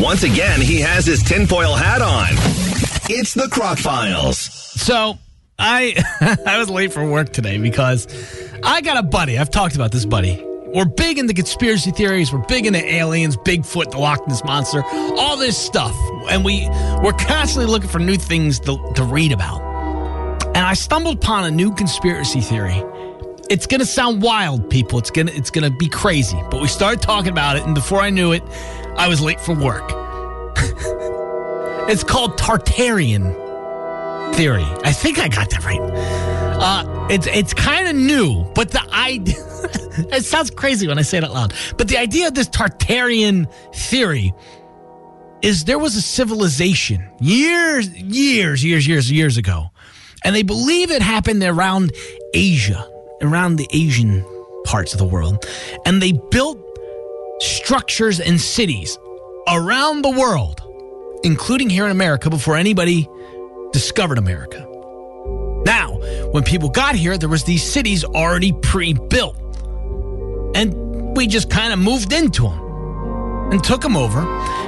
Once again, he has his tinfoil hat on. It's the Croc Files. So I I was late for work today because I got a buddy. I've talked about this buddy. We're big into conspiracy theories. We're big into aliens, Bigfoot, the Loch Ness monster, all this stuff, and we we're constantly looking for new things to, to read about. And I stumbled upon a new conspiracy theory. It's gonna sound wild, people. It's gonna it's gonna be crazy. But we started talking about it, and before I knew it, I was late for work. it's called Tartarian theory. I think I got that right. Uh, it's it's kind of new, but the idea it sounds crazy when I say it out loud. But the idea of this Tartarian theory is there was a civilization years, years, years, years, years ago, and they believe it happened around Asia, around the Asian parts of the world, and they built structures and cities around the world, including here in America, before anybody discovered America. Now, when people got here, there was these cities already pre-built. And we just kind of moved into them and took them over.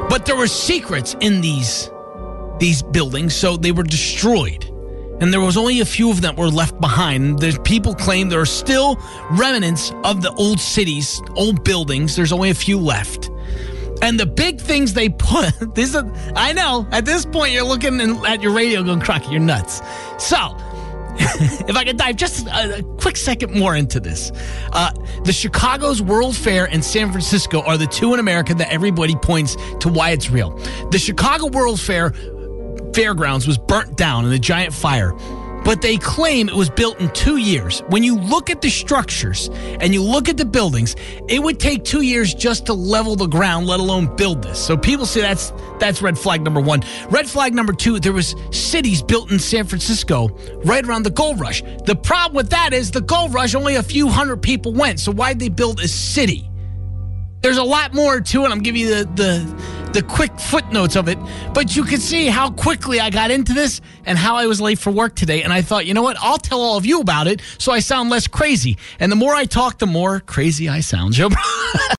But there were secrets in these these buildings, so they were destroyed. And there was only a few of them that were left behind. There's people claim there are still remnants of the old cities, old buildings. There's only a few left. And the big things they put, this is, I know, at this point you're looking at your radio going, Crockett, you're nuts. So, if I could dive just a, a, quick second more into this. Uh, the Chicago's World Fair and San Francisco are the two in America that everybody points to why it's real. The Chicago World Fair fairgrounds was burnt down in a giant fire but they claim it was built in two years. When you look at the structures and you look at the buildings, it would take two years just to level the ground, let alone build this. So people say that's that's red flag number one. Red flag number two, there was cities built in San Francisco right around the gold rush. The problem with that is the gold rush, only a few hundred people went. So why'd they build a city? There's a lot more to it. I'm giving you the, the the quick footnotes of it, but you can see how quickly I got into this and how I was late for work today. And I thought, you know what? I'll tell all of you about it so I sound less crazy. And the more I talk, the more crazy I sound. Joe.